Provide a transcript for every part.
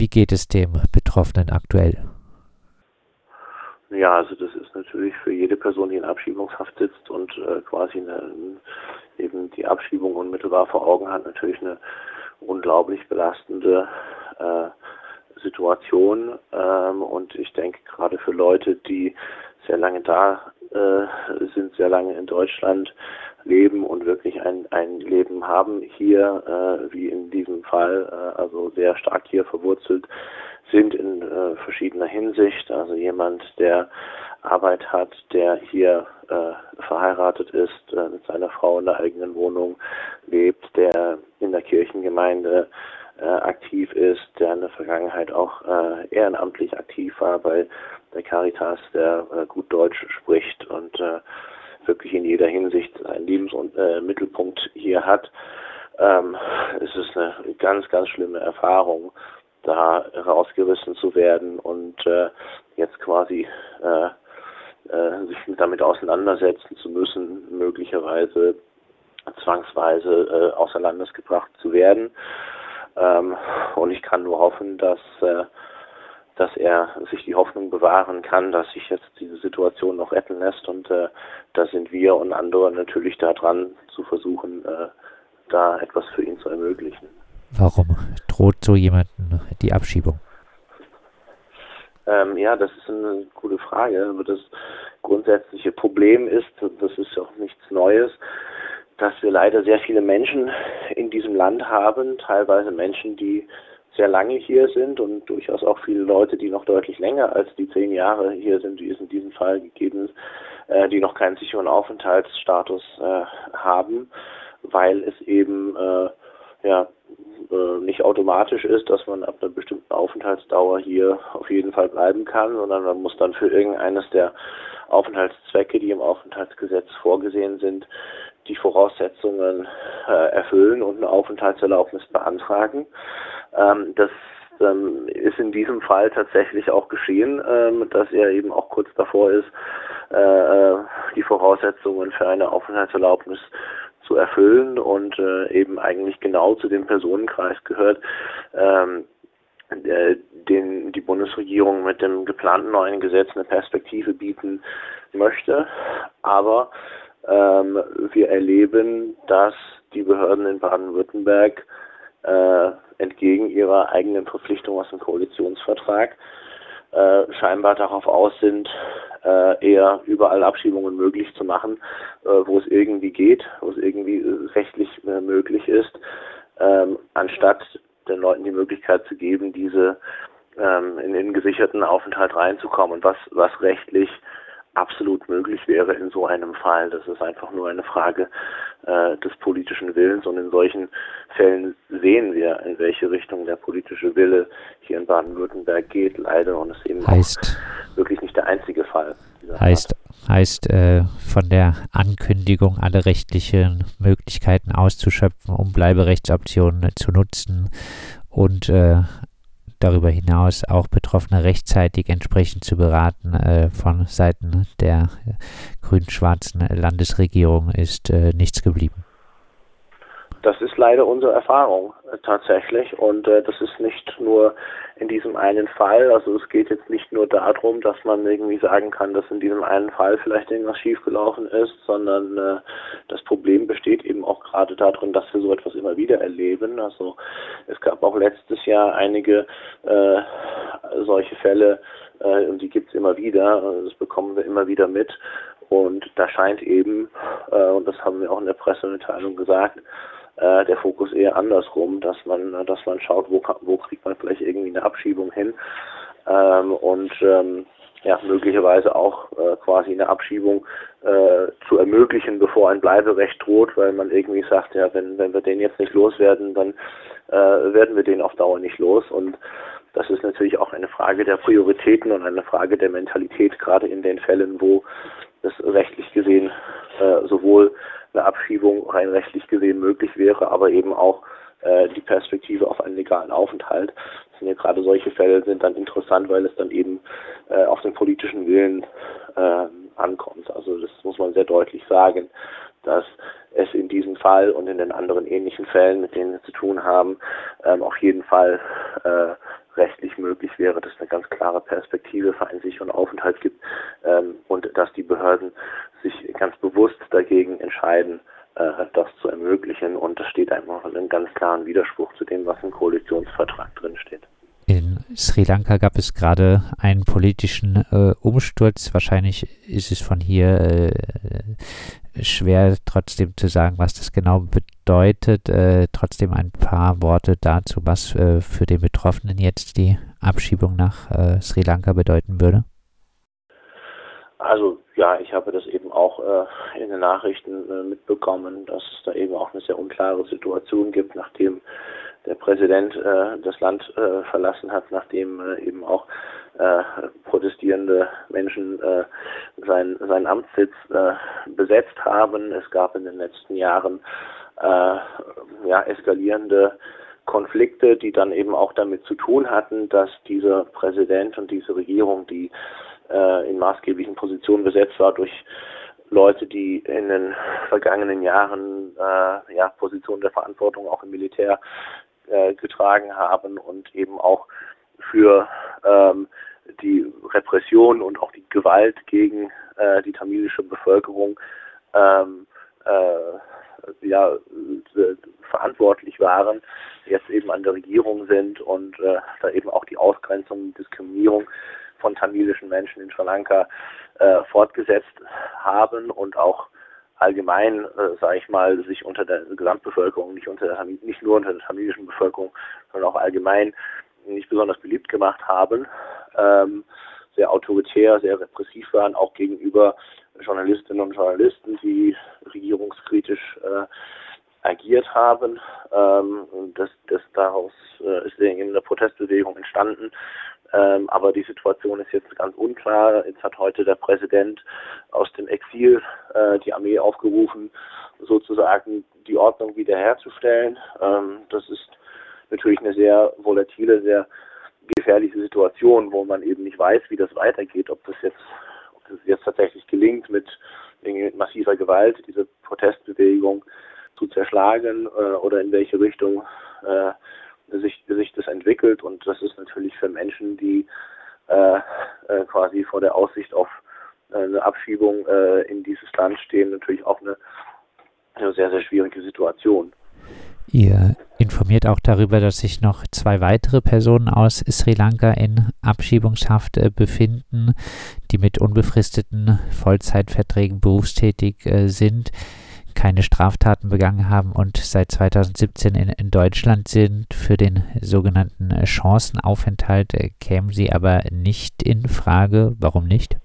Wie geht es dem Betroffenen aktuell? Ja, also das ist natürlich für jede Person, die in Abschiebungshaft sitzt und äh, quasi eine, eben die Abschiebung unmittelbar vor Augen hat, natürlich eine unglaublich belastende äh, Situation. Ähm, und ich denke gerade für Leute, die sehr lange da äh, sind, sehr lange in Deutschland leben und wirklich ein, ein Leben haben hier, äh, wie in diesem Fall, äh, also sehr stark hier verwurzelt sind in äh, verschiedener Hinsicht. Also jemand, der Arbeit hat, der hier äh, verheiratet ist, äh, mit seiner Frau in der eigenen Wohnung lebt, der in der Kirchengemeinde äh, aktiv ist, der in der Vergangenheit auch äh, ehrenamtlich aktiv war bei der Caritas, der äh, gut Deutsch spricht und äh, wirklich in jeder Hinsicht Lebensmittelpunkt äh, hier hat. Ähm, es ist eine ganz, ganz schlimme Erfahrung, da rausgerissen zu werden und äh, jetzt quasi äh, äh, sich damit auseinandersetzen zu müssen, möglicherweise zwangsweise äh, außer Landes gebracht zu werden. Ähm, und ich kann nur hoffen, dass, äh, dass er sich die Hoffnung bewahren kann, dass sich jetzt diese Situation noch retten lässt. Und äh, da sind wir und andere natürlich daran zu versuchen, äh, da etwas für ihn zu ermöglichen. Warum droht so jemanden die Abschiebung? Ähm, ja, das ist eine gute Frage. Aber das grundsätzliche Problem ist, und das ist auch nichts Neues, dass wir leider sehr viele Menschen in diesem Land haben, teilweise Menschen, die sehr lange hier sind und durchaus auch viele Leute, die noch deutlich länger als die zehn Jahre hier sind, wie es in diesem Fall gegeben ist, äh, die noch keinen sicheren Aufenthaltsstatus äh, haben, weil es eben äh, ja äh, nicht automatisch ist, dass man ab einer bestimmten Aufenthaltsdauer hier auf jeden Fall bleiben kann, sondern man muss dann für irgendeines der Aufenthaltszwecke, die im Aufenthaltsgesetz vorgesehen sind, die Voraussetzungen äh, erfüllen und eine Aufenthaltserlaubnis beantragen. Ähm, das ähm, ist in diesem Fall tatsächlich auch geschehen, ähm, dass er eben auch kurz davor ist, äh, äh die Voraussetzungen für eine Aufenthaltserlaubnis zu erfüllen und äh, eben eigentlich genau zu dem Personenkreis gehört, ähm, äh, den die Bundesregierung mit dem geplanten neuen Gesetz eine Perspektive bieten möchte. Aber ähm, wir erleben, dass die Behörden in Baden-Württemberg äh, entgegen ihrer eigenen Verpflichtung aus dem Koalitionsvertrag äh, scheinbar darauf aus sind, äh, eher überall Abschiebungen möglich zu machen, äh, wo es irgendwie geht, wo es irgendwie äh, rechtlich äh, möglich ist, ähm, anstatt den Leuten die Möglichkeit zu geben, diese ähm, in den gesicherten Aufenthalt reinzukommen, was, was rechtlich absolut möglich wäre in so einem Fall. Das ist einfach nur eine Frage äh, des politischen Willens und in solchen Fällen sehen wir, in welche Richtung der politische Wille hier in Baden-Württemberg geht, leider und es eben heißt, wirklich nicht der einzige Fall. Heißt, heißt äh, von der Ankündigung, alle rechtlichen Möglichkeiten auszuschöpfen, um Bleiberechtsoptionen zu nutzen und äh, darüber hinaus auch Betroffene rechtzeitig entsprechend zu beraten äh, von Seiten der grün-schwarzen Landesregierung ist äh, nichts geblieben. Das ist leider unsere Erfahrung äh, tatsächlich. Und äh, das ist nicht nur in diesem einen Fall, also es geht jetzt nicht nur darum, dass man irgendwie sagen kann, dass in diesem einen Fall vielleicht irgendwas schiefgelaufen ist, sondern äh, das Problem besteht eben auch gerade darin, dass wir so etwas immer wieder erleben. Also es gab auch letztes Jahr einige äh, solche Fälle äh, und die gibt es immer wieder, das bekommen wir immer wieder mit. Und da scheint eben, äh, und das haben wir auch in der Pressemitteilung gesagt, äh, der Fokus eher andersrum, dass man, dass man schaut, wo, wo kriegt man vielleicht irgendwie eine Abschiebung hin ähm, und ähm, ja, möglicherweise auch äh, quasi eine Abschiebung äh, zu ermöglichen, bevor ein Bleiberecht droht, weil man irgendwie sagt, ja, wenn, wenn wir den jetzt nicht loswerden, dann äh, werden wir den auf Dauer nicht los. Und das ist natürlich auch eine Frage der Prioritäten und eine Frage der Mentalität, gerade in den Fällen, wo es rechtlich gesehen äh, sowohl eine Abschiebung rein rechtlich gesehen möglich wäre, aber eben auch äh, die Perspektive auf einen legalen Aufenthalt. Das sind ja gerade solche Fälle sind dann interessant, weil es dann eben äh, auf den politischen Willen äh, ankommt. Also das muss man sehr deutlich sagen, dass es in diesem Fall und in den anderen ähnlichen Fällen, mit denen wir zu tun haben, ähm, auf jeden Fall äh, rechtlich möglich wäre, dass es eine ganz klare Perspektive für einen sicheren Aufenthalt gibt ähm, und dass die Behörden sich ganz bewusst dagegen entscheiden, äh, das zu ermöglichen. Und das steht einfach in einem ganz klaren Widerspruch zu dem, was im Koalitionsvertrag drin steht. In Sri Lanka gab es gerade einen politischen äh, Umsturz. Wahrscheinlich ist es von hier äh, schwer trotzdem zu sagen, was das genau bedeutet. Äh, trotzdem ein paar Worte dazu, was äh, für den Betroffenen jetzt die Abschiebung nach äh, Sri Lanka bedeuten würde. Also ja, ich habe das eben auch äh, in den Nachrichten äh, mitbekommen, dass es da eben auch eine sehr unklare Situation gibt, nachdem der Präsident äh, das Land verlassen hat, nachdem eben auch äh, protestierende Menschen äh, sein, seinen Amtssitz äh, besetzt haben. Es gab in den letzten Jahren äh, ja, eskalierende Konflikte, die dann eben auch damit zu tun hatten, dass dieser Präsident und diese Regierung, die äh, in maßgeblichen Positionen besetzt war durch Leute, die in den vergangenen Jahren ja, Positionen der Verantwortung auch im Militär getragen haben und eben auch für ähm, die Repression und auch die Gewalt gegen äh, die tamilische Bevölkerung ähm, äh, ja, äh, verantwortlich waren, jetzt eben an der Regierung sind und äh, da eben auch die Ausgrenzung und Diskriminierung von tamilischen Menschen in Sri Lanka äh, fortgesetzt haben und auch allgemein, äh, sage ich mal, sich unter der Gesamtbevölkerung, nicht, unter der, nicht nur unter der tamilischen Bevölkerung, sondern auch allgemein nicht besonders beliebt gemacht haben, ähm, sehr autoritär, sehr repressiv waren, auch gegenüber Journalistinnen und Journalisten, die regierungskritisch äh, agiert haben. Ähm, das, das daraus äh, ist eine Protestbewegung entstanden, ähm, aber die Situation ist jetzt ganz unklar. Jetzt hat heute der Präsident aus dem Exil äh, die Armee aufgerufen, sozusagen die Ordnung wiederherzustellen. Ähm, das ist natürlich eine sehr volatile, sehr gefährliche Situation, wo man eben nicht weiß, wie das weitergeht, ob das jetzt, ob das jetzt tatsächlich gelingt, mit, mit massiver Gewalt diese Protestbewegung zu zerschlagen äh, oder in welche Richtung äh, sich, sich das entwickelt. Und das ist natürlich für Menschen, die äh, äh, quasi vor der Aussicht auf äh, eine Abschiebung äh, in dieses Land stehen, natürlich auch eine, eine sehr, sehr schwierige Situation. Ihr informiert auch darüber, dass sich noch zwei weitere Personen aus Sri Lanka in Abschiebungshaft äh, befinden, die mit unbefristeten Vollzeitverträgen berufstätig äh, sind keine Straftaten begangen haben und seit 2017 in, in Deutschland sind. Für den sogenannten Chancenaufenthalt äh, kämen sie aber nicht in Frage. Warum nicht?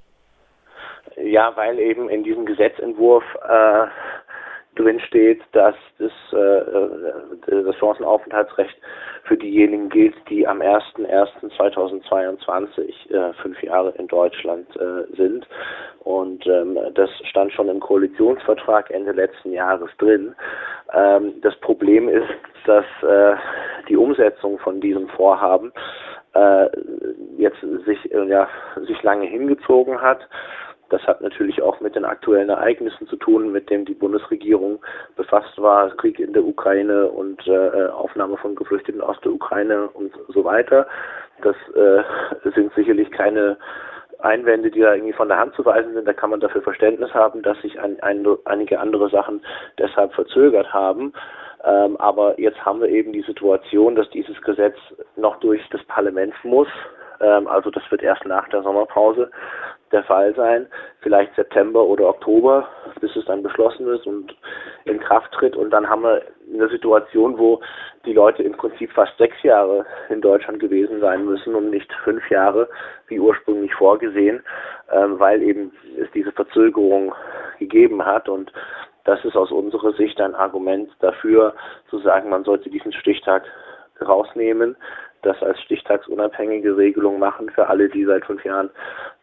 Ja, weil eben in diesem Gesetzentwurf drin steht, dass das, äh, äh, das Chancenaufenthaltsrecht für diejenigen gilt, die am 01.01.2022 äh, fünf Jahre in Deutschland äh, sind. Und ähm, das stand schon im Koalitionsvertrag Ende letzten Jahres drin. Ähm, das Problem ist, dass äh, die Umsetzung von diesem Vorhaben äh, jetzt sich, äh, ja, sich lange hingezogen hat das hat natürlich auch mit den aktuellen Ereignissen zu tun, mit dem die Bundesregierung befasst war, Krieg in der Ukraine und äh, Aufnahme von Geflüchteten aus der Ukraine und so weiter. Das äh, sind sicherlich keine Einwände, die da irgendwie von der Hand zu weisen sind. Da kann man dafür Verständnis haben, dass sich ein, ein, einige andere Sachen deshalb verzögert haben. Ähm, aber jetzt haben wir eben die Situation, dass dieses Gesetz noch durch das Parlament muss. Ähm, also das wird erst nach der Sommerpause der Fall sein, vielleicht September oder Oktober, bis es dann beschlossen ist und in Kraft tritt. Und dann haben wir eine Situation, wo die Leute im Prinzip fast sechs Jahre in Deutschland gewesen sein müssen und nicht fünf Jahre, wie ursprünglich vorgesehen, ähm, weil eben es diese Verzögerung gegeben hat. Und das ist aus unserer Sicht ein Argument dafür, zu sagen, man sollte diesen Stichtag rausnehmen, das als stichtagsunabhängige Regelung machen für alle, die seit fünf Jahren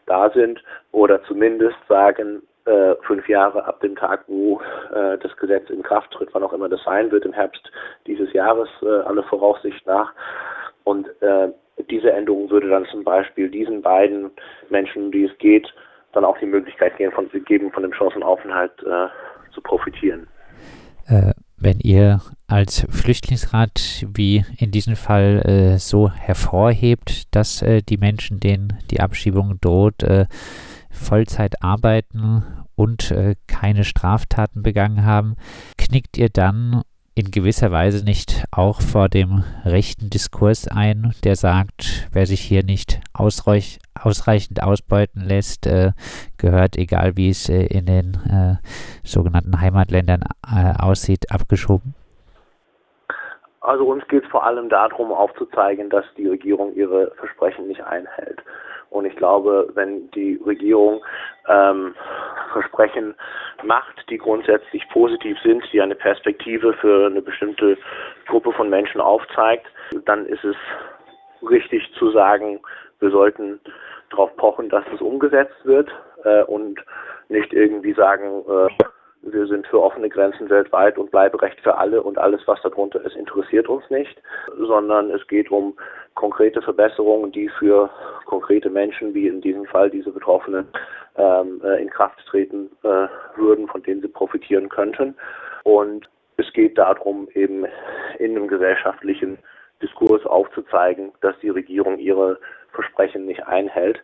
da sind oder zumindest sagen, äh, fünf Jahre ab dem Tag, wo äh, das Gesetz in Kraft tritt, wann auch immer das sein wird, im Herbst dieses Jahres, äh, alle Voraussicht nach. Und äh, diese Änderung würde dann zum Beispiel diesen beiden Menschen, um die es geht, dann auch die Möglichkeit geben, von, geben, von dem Chancenaufenthalt äh, zu profitieren. Wenn ihr als Flüchtlingsrat wie in diesem Fall äh, so hervorhebt, dass äh, die Menschen, denen die Abschiebung droht, äh, Vollzeit arbeiten und äh, keine Straftaten begangen haben, knickt ihr dann in gewisser Weise nicht auch vor dem rechten Diskurs ein, der sagt, wer sich hier nicht ausreich, ausreichend ausbeuten lässt, äh, gehört, egal wie es äh, in den äh, sogenannten Heimatländern äh, aussieht, abgeschoben? Also uns geht es vor allem darum, aufzuzeigen, dass die Regierung ihre Versprechen nicht einhält. Und ich glaube, wenn die Regierung ähm, Versprechen macht, die grundsätzlich positiv sind, die eine Perspektive für eine bestimmte Gruppe von Menschen aufzeigt, dann ist es richtig zu sagen, wir sollten darauf pochen, dass es umgesetzt wird äh, und nicht irgendwie sagen, äh, wir sind für offene Grenzen weltweit und Bleiberecht für alle und alles, was darunter ist, interessiert uns nicht, sondern es geht um konkrete Verbesserungen, die für konkrete Menschen, wie in diesem Fall diese Betroffenen, ähm, äh, in Kraft treten äh, würden, von denen sie profitieren könnten. Und es geht darum, eben in einem gesellschaftlichen Diskurs aufzuzeigen, dass die Regierung ihre Versprechen nicht einhält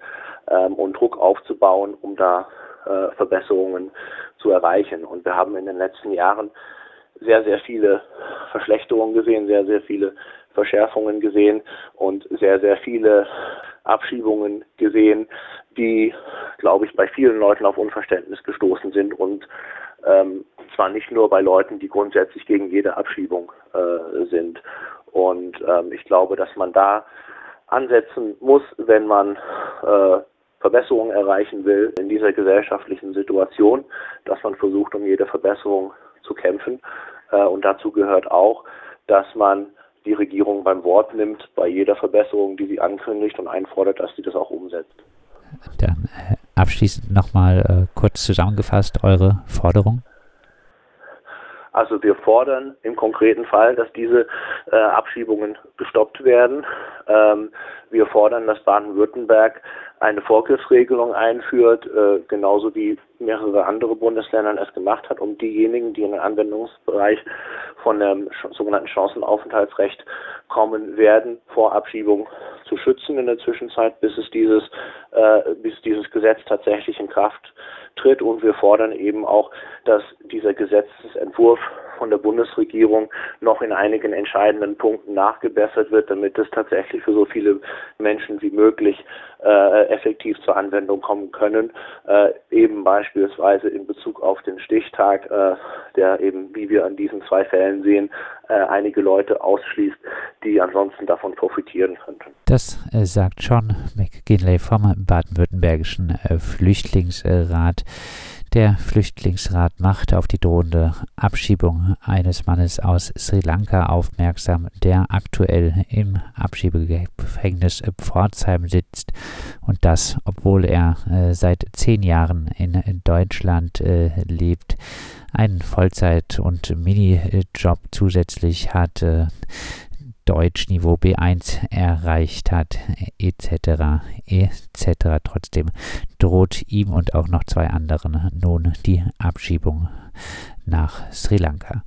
ähm, und Druck aufzubauen, um da äh, Verbesserungen zu erreichen. Und wir haben in den letzten Jahren sehr, sehr viele Verschlechterungen gesehen, sehr, sehr viele Verschärfungen gesehen und sehr, sehr viele Abschiebungen gesehen, die, glaube ich, bei vielen Leuten auf Unverständnis gestoßen sind und ähm, zwar nicht nur bei Leuten, die grundsätzlich gegen jede Abschiebung äh, sind. Und ähm, ich glaube, dass man da ansetzen muss, wenn man äh, Verbesserungen erreichen will in dieser gesellschaftlichen Situation, dass man versucht, um jede Verbesserung zu kämpfen. Äh, und dazu gehört auch, dass man die Regierung beim Wort nimmt bei jeder Verbesserung, die sie ankündigt und einfordert, dass sie das auch umsetzt. Dann äh, abschließend nochmal äh, kurz zusammengefasst eure Forderung. Also wir fordern im konkreten Fall, dass diese äh, Abschiebungen gestoppt werden. Ähm, wir fordern, dass Baden-Württemberg eine Vorgriffsregelung einführt, äh, genauso wie mehrere andere Bundesländer es gemacht hat, um diejenigen, die in den Anwendungsbereich von dem sogenannten Chancenaufenthaltsrecht kommen werden, vor Abschiebung zu schützen in der Zwischenzeit, bis es dieses, äh, bis dieses Gesetz tatsächlich in Kraft tritt. Und wir fordern eben auch, dass dieser Gesetzesentwurf von der Bundesregierung noch in einigen entscheidenden Punkten nachgebessert wird, damit es tatsächlich für so viele Menschen wie möglich äh, effektiv zur Anwendung kommen können. Äh, eben beispielsweise in Bezug auf den Stichtag, äh, der eben, wie wir an diesen zwei Fällen sehen, äh, einige Leute ausschließt, die ansonsten davon profitieren könnten. Das äh, sagt John McGinley vom baden-württembergischen äh, Flüchtlingsrat. Der Flüchtlingsrat macht auf die drohende Abschiebung eines Mannes aus Sri Lanka aufmerksam, der aktuell im Abschiebegefängnis Pforzheim sitzt und das, obwohl er äh, seit zehn Jahren in, in Deutschland äh, lebt, einen Vollzeit- und Minijob zusätzlich hat. Deutschniveau B1 erreicht hat, etc. etc. Trotzdem droht ihm und auch noch zwei anderen nun die Abschiebung nach Sri Lanka.